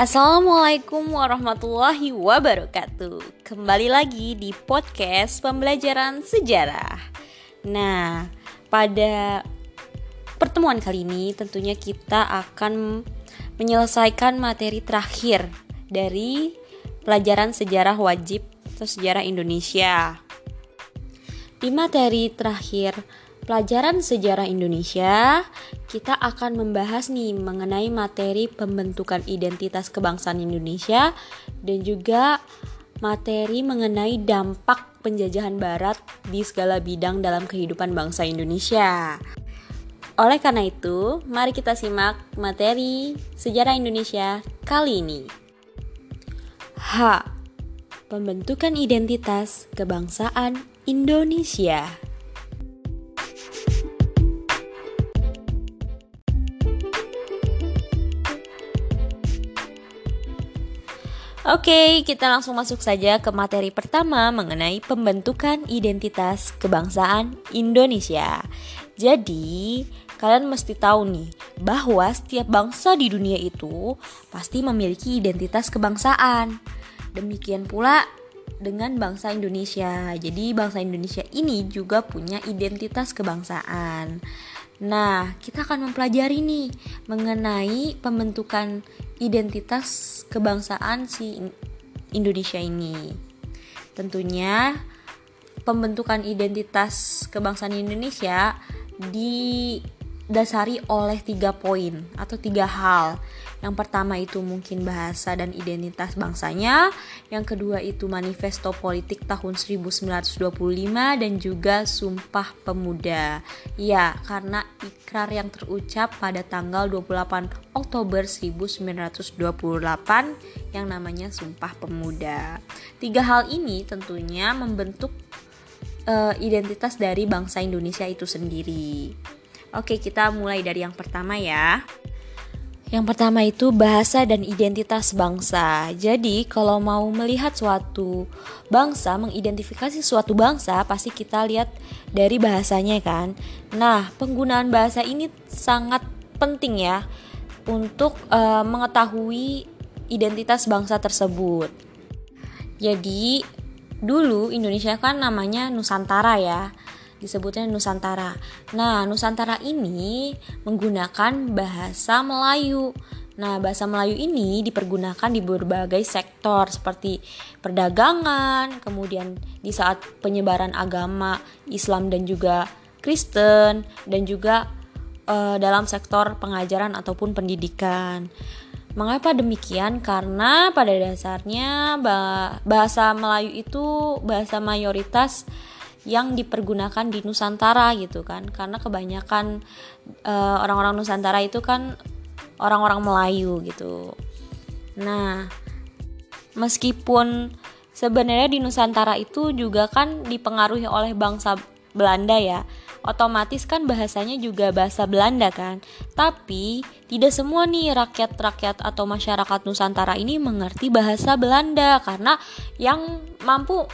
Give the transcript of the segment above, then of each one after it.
Assalamualaikum warahmatullahi wabarakatuh. Kembali lagi di podcast pembelajaran sejarah. Nah, pada pertemuan kali ini tentunya kita akan menyelesaikan materi terakhir dari pelajaran sejarah wajib atau sejarah Indonesia. Di materi terakhir pelajaran sejarah Indonesia, kita akan membahas nih mengenai materi pembentukan identitas kebangsaan Indonesia dan juga materi mengenai dampak penjajahan barat di segala bidang dalam kehidupan bangsa Indonesia. Oleh karena itu, mari kita simak materi sejarah Indonesia kali ini. H. Pembentukan identitas kebangsaan Indonesia. Oke, kita langsung masuk saja ke materi pertama mengenai pembentukan identitas kebangsaan Indonesia. Jadi, kalian mesti tahu nih bahwa setiap bangsa di dunia itu pasti memiliki identitas kebangsaan. Demikian pula dengan bangsa Indonesia. Jadi bangsa Indonesia ini juga punya identitas kebangsaan. Nah, kita akan mempelajari nih mengenai pembentukan identitas kebangsaan si Indonesia ini. Tentunya pembentukan identitas kebangsaan Indonesia didasari oleh tiga poin atau tiga hal yang pertama itu mungkin bahasa dan identitas bangsanya, yang kedua itu manifesto politik tahun 1925 dan juga Sumpah Pemuda. Ya, karena ikrar yang terucap pada tanggal 28 Oktober 1928 yang namanya Sumpah Pemuda. Tiga hal ini tentunya membentuk uh, identitas dari bangsa Indonesia itu sendiri. Oke, kita mulai dari yang pertama ya. Yang pertama itu bahasa dan identitas bangsa. Jadi, kalau mau melihat suatu bangsa, mengidentifikasi suatu bangsa, pasti kita lihat dari bahasanya kan. Nah, penggunaan bahasa ini sangat penting ya untuk uh, mengetahui identitas bangsa tersebut. Jadi, dulu Indonesia kan namanya Nusantara ya disebutnya Nusantara. Nah, Nusantara ini menggunakan bahasa Melayu. Nah, bahasa Melayu ini dipergunakan di berbagai sektor seperti perdagangan, kemudian di saat penyebaran agama Islam dan juga Kristen dan juga uh, dalam sektor pengajaran ataupun pendidikan. Mengapa demikian? Karena pada dasarnya bahasa Melayu itu bahasa mayoritas yang dipergunakan di Nusantara gitu kan. Karena kebanyakan eh, orang-orang Nusantara itu kan orang-orang Melayu gitu. Nah meskipun sebenarnya di Nusantara itu juga kan dipengaruhi oleh bangsa Belanda ya otomatis kan bahasanya juga bahasa Belanda kan. Tapi tidak semua nih rakyat-rakyat atau masyarakat Nusantara ini mengerti bahasa Belanda karena yang mampu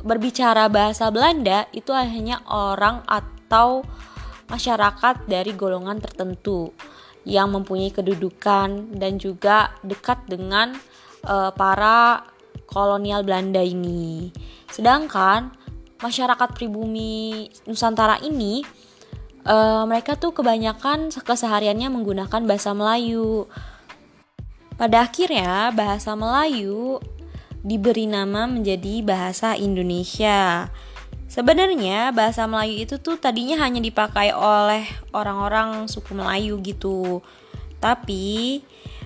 berbicara bahasa Belanda itu hanya orang atau masyarakat dari golongan tertentu yang mempunyai kedudukan dan juga dekat dengan uh, para kolonial Belanda ini. Sedangkan masyarakat pribumi Nusantara ini uh, mereka tuh kebanyakan kesehariannya menggunakan bahasa Melayu. Pada akhirnya bahasa Melayu diberi nama menjadi bahasa Indonesia. Sebenarnya bahasa Melayu itu tuh tadinya hanya dipakai oleh orang-orang suku Melayu gitu. Tapi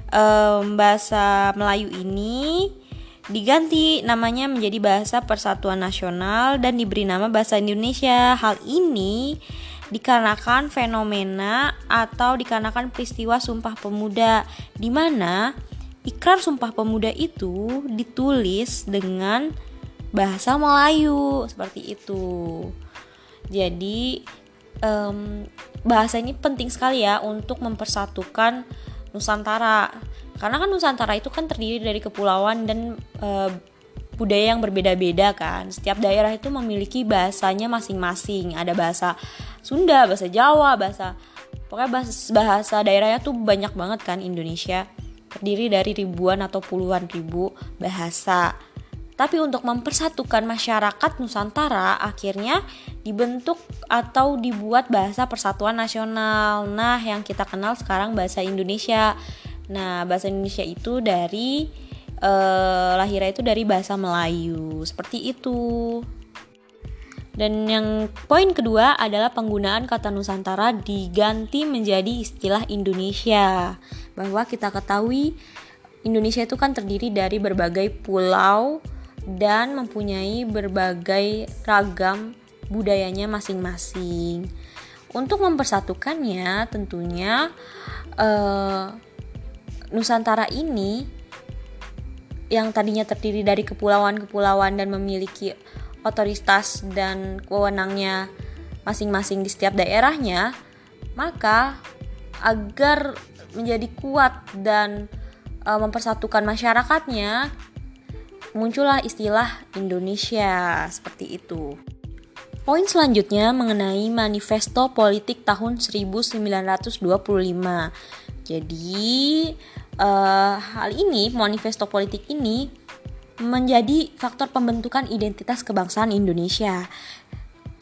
um, bahasa Melayu ini diganti namanya menjadi bahasa Persatuan Nasional dan diberi nama bahasa Indonesia. Hal ini dikarenakan fenomena atau dikarenakan peristiwa Sumpah Pemuda di mana Ikrar Sumpah Pemuda itu ditulis dengan bahasa Melayu seperti itu. Jadi um, bahasa ini penting sekali ya untuk mempersatukan Nusantara. Karena kan Nusantara itu kan terdiri dari kepulauan dan uh, budaya yang berbeda-beda kan. Setiap daerah itu memiliki bahasanya masing-masing. Ada bahasa Sunda, bahasa Jawa, bahasa pokoknya bahasa, bahasa daerahnya tuh banyak banget kan Indonesia. Terdiri dari ribuan atau puluhan ribu bahasa. Tapi untuk mempersatukan masyarakat Nusantara akhirnya dibentuk atau dibuat bahasa Persatuan Nasional. Nah, yang kita kenal sekarang bahasa Indonesia. Nah, bahasa Indonesia itu dari eh, lahirnya itu dari bahasa Melayu. Seperti itu. Dan yang poin kedua adalah penggunaan kata Nusantara diganti menjadi istilah Indonesia. Bahwa kita ketahui Indonesia itu kan terdiri dari berbagai pulau, dan mempunyai berbagai ragam budayanya masing-masing. Untuk mempersatukannya, tentunya uh, Nusantara ini yang tadinya terdiri dari kepulauan-kepulauan dan memiliki otoritas dan wewenangnya masing-masing di setiap daerahnya, maka agar menjadi kuat dan uh, mempersatukan masyarakatnya, muncullah istilah Indonesia seperti itu. Poin selanjutnya mengenai manifesto politik tahun 1925. Jadi uh, hal ini, manifesto politik ini menjadi faktor pembentukan identitas kebangsaan Indonesia.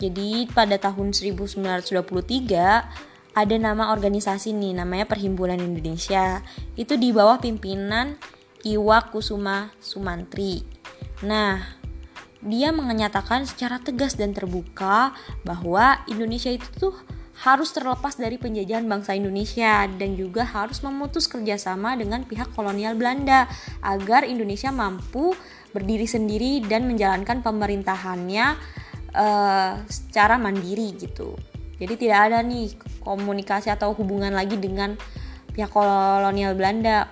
Jadi pada tahun 1923 ada nama organisasi nih namanya Perhimpunan Indonesia. Itu di bawah pimpinan Iwa Kusuma Sumantri. Nah, dia menyatakan secara tegas dan terbuka bahwa Indonesia itu tuh harus terlepas dari penjajahan bangsa Indonesia dan juga harus memutus kerjasama dengan pihak kolonial Belanda agar Indonesia mampu berdiri sendiri dan menjalankan pemerintahannya uh, secara mandiri gitu. Jadi tidak ada nih komunikasi atau hubungan lagi dengan pihak kolonial Belanda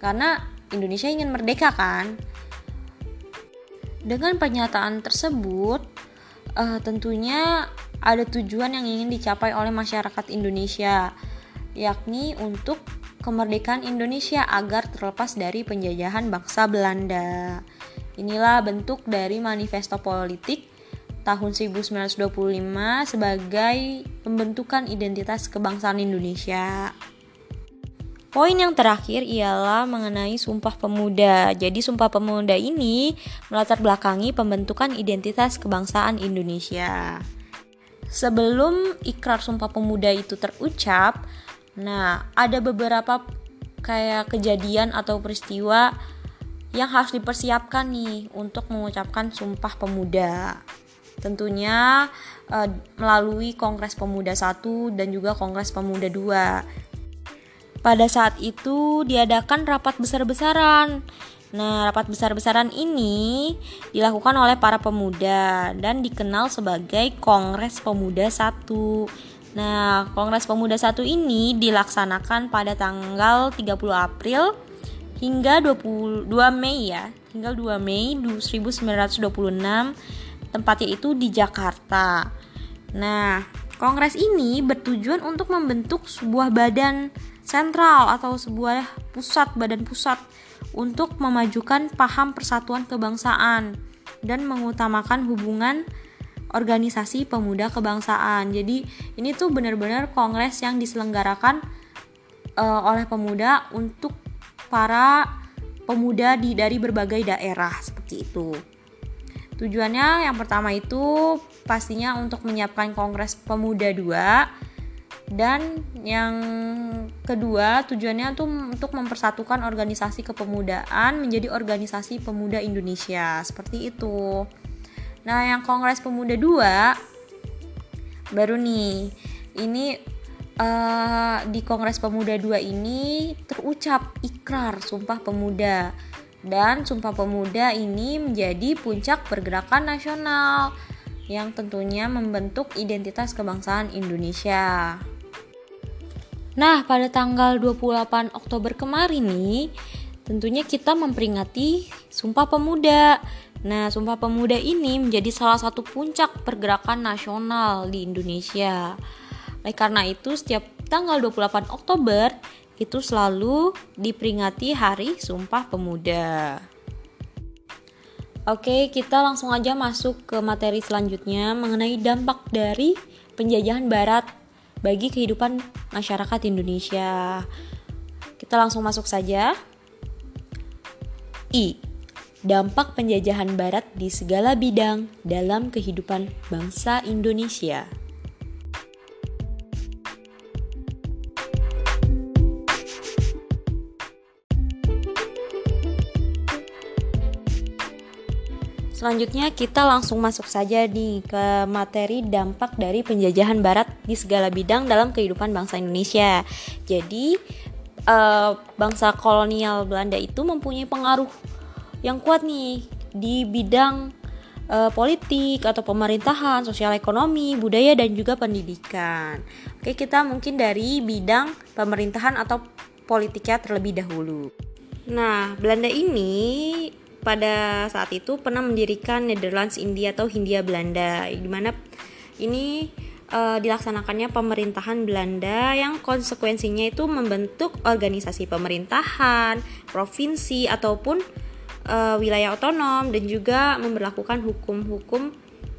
karena Indonesia ingin merdeka kan? Dengan pernyataan tersebut, uh, tentunya ada tujuan yang ingin dicapai oleh masyarakat Indonesia, yakni untuk kemerdekaan Indonesia agar terlepas dari penjajahan bangsa Belanda. Inilah bentuk dari manifesto politik tahun 1925 sebagai pembentukan identitas kebangsaan Indonesia. Poin yang terakhir ialah mengenai Sumpah Pemuda. Jadi Sumpah Pemuda ini melatar belakangi pembentukan identitas kebangsaan Indonesia. Sebelum ikrar Sumpah Pemuda itu terucap, nah ada beberapa kayak kejadian atau peristiwa yang harus dipersiapkan nih untuk mengucapkan Sumpah Pemuda. Tentunya uh, melalui Kongres Pemuda 1 dan juga Kongres Pemuda 2 pada saat itu diadakan rapat besar-besaran. Nah, rapat besar-besaran ini dilakukan oleh para pemuda dan dikenal sebagai Kongres Pemuda 1. Nah, Kongres Pemuda 1 ini dilaksanakan pada tanggal 30 April hingga 22 Mei ya, hingga 2 Mei 1926 tempatnya itu di Jakarta. Nah, kongres ini bertujuan untuk membentuk sebuah badan sentral atau sebuah pusat badan pusat untuk memajukan paham persatuan kebangsaan dan mengutamakan hubungan organisasi pemuda kebangsaan. Jadi ini tuh benar-benar kongres yang diselenggarakan uh, oleh pemuda untuk para pemuda di dari berbagai daerah seperti itu. Tujuannya yang pertama itu pastinya untuk menyiapkan Kongres Pemuda 2 dan yang kedua tujuannya tuh untuk mempersatukan organisasi kepemudaan menjadi organisasi pemuda Indonesia. Seperti itu. Nah yang Kongres Pemuda 2 baru nih. Ini uh, di Kongres Pemuda 2 ini terucap ikrar Sumpah Pemuda. Dan Sumpah Pemuda ini menjadi puncak pergerakan nasional yang tentunya membentuk identitas kebangsaan Indonesia. Nah, pada tanggal 28 Oktober kemarin nih, tentunya kita memperingati Sumpah Pemuda. Nah, Sumpah Pemuda ini menjadi salah satu puncak pergerakan nasional di Indonesia. Oleh karena itu, setiap tanggal 28 Oktober itu selalu diperingati Hari Sumpah Pemuda. Oke, kita langsung aja masuk ke materi selanjutnya mengenai dampak dari penjajahan barat bagi kehidupan masyarakat Indonesia. Kita langsung masuk saja. I. Dampak penjajahan barat di segala bidang dalam kehidupan bangsa Indonesia. Selanjutnya kita langsung masuk saja nih ke materi dampak dari penjajahan barat di segala bidang dalam kehidupan bangsa Indonesia. Jadi uh, bangsa kolonial Belanda itu mempunyai pengaruh yang kuat nih di bidang uh, politik atau pemerintahan, sosial ekonomi, budaya dan juga pendidikan. Oke, kita mungkin dari bidang pemerintahan atau politiknya terlebih dahulu. Nah, Belanda ini pada saat itu pernah mendirikan Netherlands India atau Hindia Belanda di mana ini uh, dilaksanakannya pemerintahan Belanda yang konsekuensinya itu membentuk organisasi pemerintahan, provinsi ataupun uh, wilayah otonom dan juga memperlakukan hukum-hukum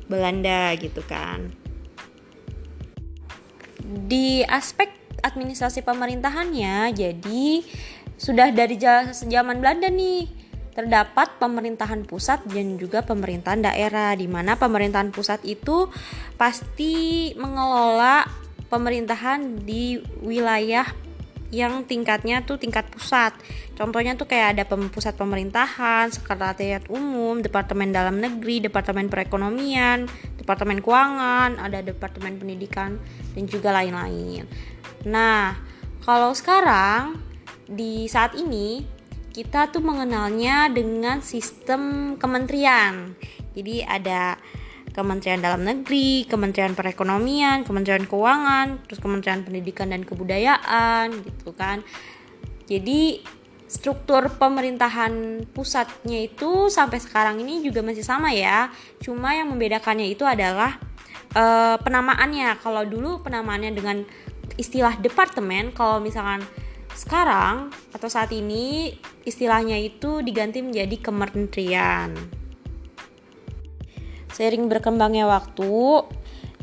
Belanda gitu kan. Di aspek administrasi pemerintahannya jadi sudah dari zaman Belanda nih terdapat pemerintahan pusat dan juga pemerintahan daerah di mana pemerintahan pusat itu pasti mengelola pemerintahan di wilayah yang tingkatnya tuh tingkat pusat. Contohnya tuh kayak ada pusat pemerintahan, sekretariat umum, departemen dalam negeri, departemen perekonomian, departemen keuangan, ada departemen pendidikan dan juga lain-lain. Nah, kalau sekarang di saat ini kita tuh mengenalnya dengan sistem kementerian. Jadi ada Kementerian Dalam Negeri, Kementerian Perekonomian, Kementerian Keuangan, terus Kementerian Pendidikan dan Kebudayaan gitu kan. Jadi struktur pemerintahan pusatnya itu sampai sekarang ini juga masih sama ya. Cuma yang membedakannya itu adalah uh, penamaannya. Kalau dulu penamaannya dengan istilah departemen, kalau misalkan sekarang atau saat ini istilahnya itu diganti menjadi kementerian. Seiring berkembangnya waktu,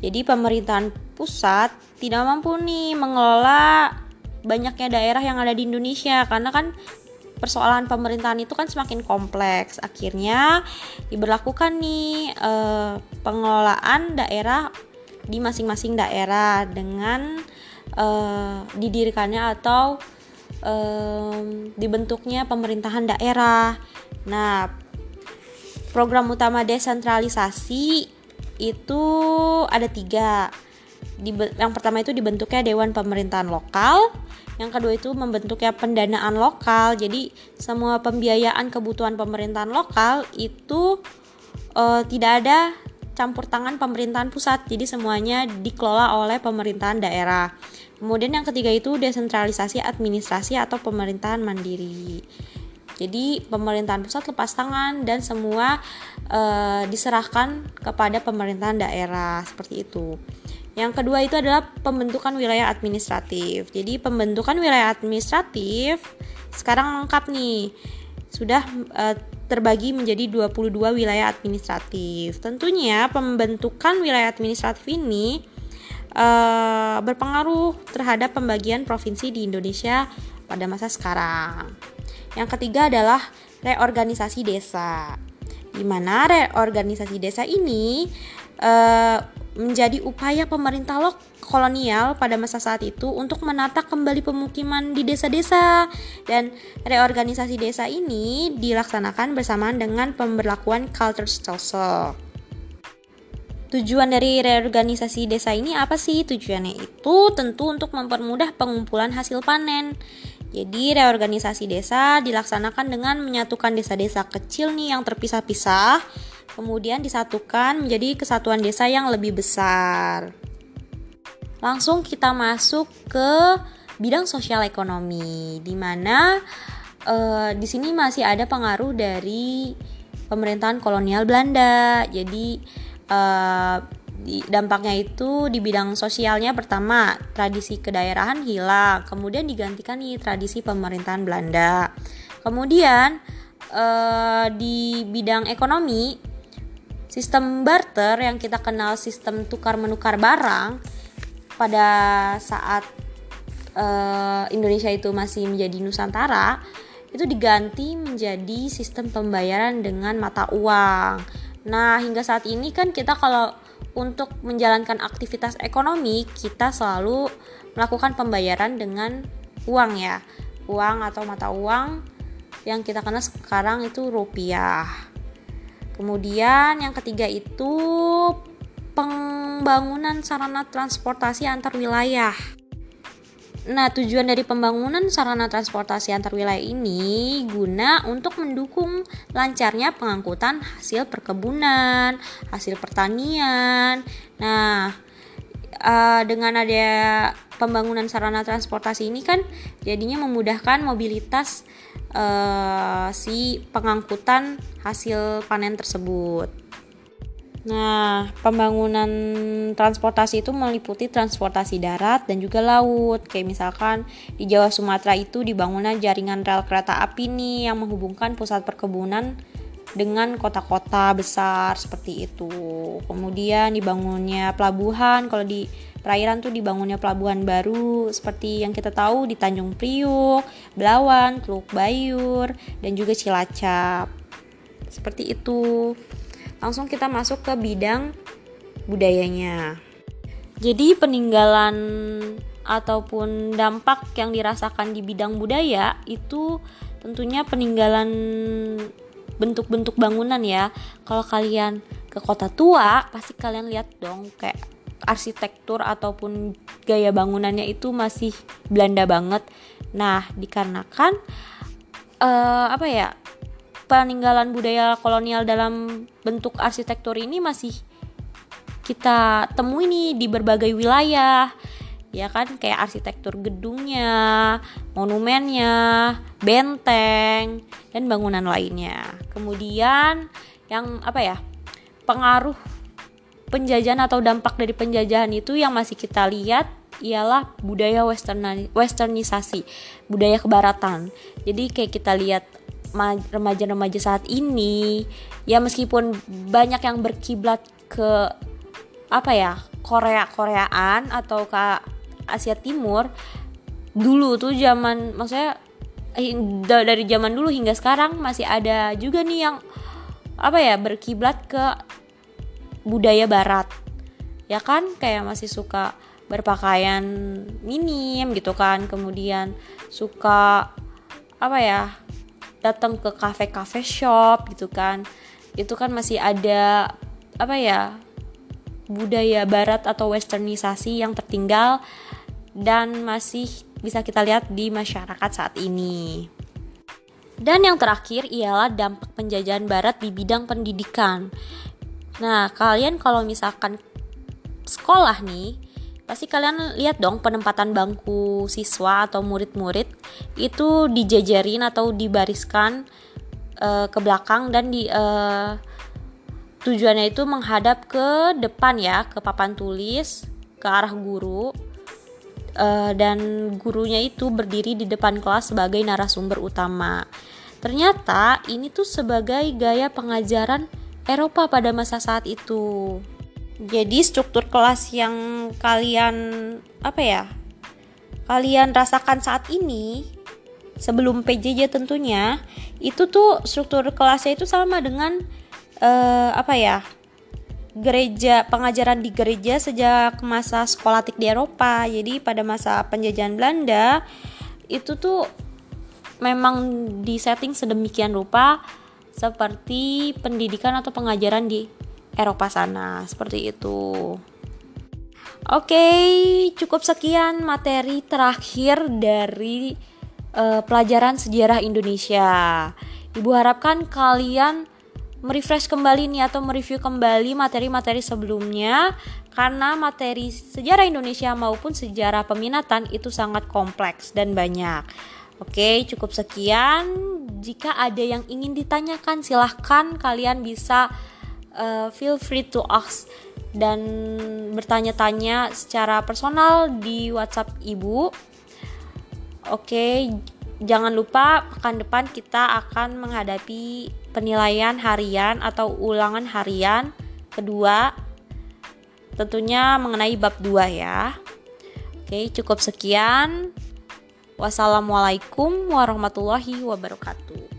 jadi pemerintahan pusat tidak mampu nih mengelola banyaknya daerah yang ada di Indonesia karena kan persoalan pemerintahan itu kan semakin kompleks. Akhirnya diberlakukan nih eh, pengelolaan daerah di masing-masing daerah dengan eh, didirikannya atau um, dibentuknya pemerintahan daerah. Nah, program utama desentralisasi itu ada tiga. Yang pertama itu dibentuknya Dewan Pemerintahan Lokal, yang kedua itu membentuknya pendanaan lokal. Jadi semua pembiayaan kebutuhan pemerintahan lokal itu uh, tidak ada campur tangan pemerintahan pusat. Jadi semuanya dikelola oleh pemerintahan daerah. Kemudian yang ketiga itu desentralisasi administrasi atau pemerintahan mandiri. Jadi pemerintahan pusat lepas tangan dan semua e, diserahkan kepada pemerintahan daerah seperti itu. Yang kedua itu adalah pembentukan wilayah administratif. Jadi pembentukan wilayah administratif sekarang lengkap nih. Sudah e, terbagi menjadi 22 wilayah administratif. Tentunya pembentukan wilayah administratif ini uh, berpengaruh terhadap pembagian provinsi di Indonesia pada masa sekarang. Yang ketiga adalah reorganisasi desa, di mana reorganisasi desa ini uh, menjadi upaya pemerintah lok kolonial pada masa saat itu untuk menata kembali pemukiman di desa-desa dan reorganisasi desa ini dilaksanakan bersamaan dengan pemberlakuan culture social. Tujuan dari reorganisasi desa ini apa sih? Tujuannya itu tentu untuk mempermudah pengumpulan hasil panen. Jadi reorganisasi desa dilaksanakan dengan menyatukan desa-desa kecil nih yang terpisah-pisah, kemudian disatukan menjadi kesatuan desa yang lebih besar. Langsung kita masuk ke bidang sosial ekonomi, di mana uh, di sini masih ada pengaruh dari pemerintahan kolonial Belanda. Jadi uh, dampaknya itu di bidang sosialnya pertama tradisi kedaerahan hilang kemudian digantikan nih tradisi pemerintahan Belanda kemudian uh, di bidang ekonomi sistem barter yang kita kenal sistem tukar menukar barang pada saat uh, Indonesia itu masih menjadi Nusantara itu diganti menjadi sistem pembayaran dengan mata uang. Nah, hingga saat ini kan kita kalau untuk menjalankan aktivitas ekonomi, kita selalu melakukan pembayaran dengan uang ya. Uang atau mata uang yang kita kenal sekarang itu rupiah. Kemudian yang ketiga itu pembangunan sarana transportasi antar wilayah. Nah, tujuan dari pembangunan sarana transportasi antar wilayah ini guna untuk mendukung lancarnya pengangkutan hasil perkebunan, hasil pertanian. Nah, uh, dengan ada pembangunan sarana transportasi ini kan jadinya memudahkan mobilitas uh, si pengangkutan hasil panen tersebut. Nah, pembangunan transportasi itu meliputi transportasi darat dan juga laut. Kayak misalkan di Jawa Sumatera itu dibangunnya jaringan rel kereta api nih yang menghubungkan pusat perkebunan dengan kota-kota besar seperti itu. Kemudian dibangunnya pelabuhan, kalau di perairan tuh dibangunnya pelabuhan baru seperti yang kita tahu di Tanjung Priuk, Belawan, Teluk Bayur, dan juga Cilacap. Seperti itu langsung kita masuk ke bidang budayanya. Jadi peninggalan ataupun dampak yang dirasakan di bidang budaya itu tentunya peninggalan bentuk-bentuk bangunan ya. Kalau kalian ke kota tua, pasti kalian lihat dong kayak arsitektur ataupun gaya bangunannya itu masih Belanda banget. Nah, dikarenakan uh, apa ya? Peninggalan budaya kolonial dalam bentuk arsitektur ini masih kita temui nih di berbagai wilayah ya kan kayak arsitektur gedungnya, monumennya, benteng dan bangunan lainnya. Kemudian yang apa ya? pengaruh penjajahan atau dampak dari penjajahan itu yang masih kita lihat ialah budaya westernisasi, budaya kebaratan. Jadi kayak kita lihat remaja-remaja saat ini ya meskipun banyak yang berkiblat ke apa ya Korea Koreaan atau ke Asia Timur dulu tuh zaman maksudnya eh, dari zaman dulu hingga sekarang masih ada juga nih yang apa ya berkiblat ke budaya barat. Ya kan? Kayak masih suka berpakaian minim gitu kan kemudian suka apa ya datang ke kafe-kafe shop gitu kan itu kan masih ada apa ya budaya barat atau westernisasi yang tertinggal dan masih bisa kita lihat di masyarakat saat ini. Dan yang terakhir ialah dampak penjajahan barat di bidang pendidikan. Nah, kalian kalau misalkan sekolah nih, pasti kalian lihat dong penempatan bangku siswa atau murid-murid. Itu dijajarin atau dibariskan uh, ke belakang dan di uh, tujuannya itu menghadap ke depan ya ke papan tulis ke arah guru. Uh, dan gurunya itu berdiri di depan kelas sebagai narasumber utama. Ternyata ini tuh sebagai gaya pengajaran Eropa pada masa saat itu jadi struktur kelas yang kalian apa ya kalian rasakan saat ini sebelum PJJ tentunya itu tuh struktur kelasnya itu sama dengan uh, apa ya gereja pengajaran di gereja sejak masa skolatik di Eropa. Jadi pada masa penjajahan Belanda itu tuh memang disetting sedemikian rupa seperti pendidikan atau pengajaran di Eropa sana seperti itu. Oke, cukup sekian materi terakhir dari uh, pelajaran sejarah Indonesia. Ibu harapkan kalian merefresh kembali nih atau mereview kembali materi-materi sebelumnya karena materi sejarah Indonesia maupun sejarah peminatan itu sangat kompleks dan banyak. Oke, cukup sekian. Jika ada yang ingin ditanyakan, silahkan kalian bisa uh, feel free to ask dan bertanya-tanya secara personal di WhatsApp Ibu. Oke, jangan lupa pekan depan kita akan menghadapi penilaian harian atau ulangan harian kedua tentunya mengenai bab 2 ya. Oke, cukup sekian. Wassalamualaikum warahmatullahi wabarakatuh.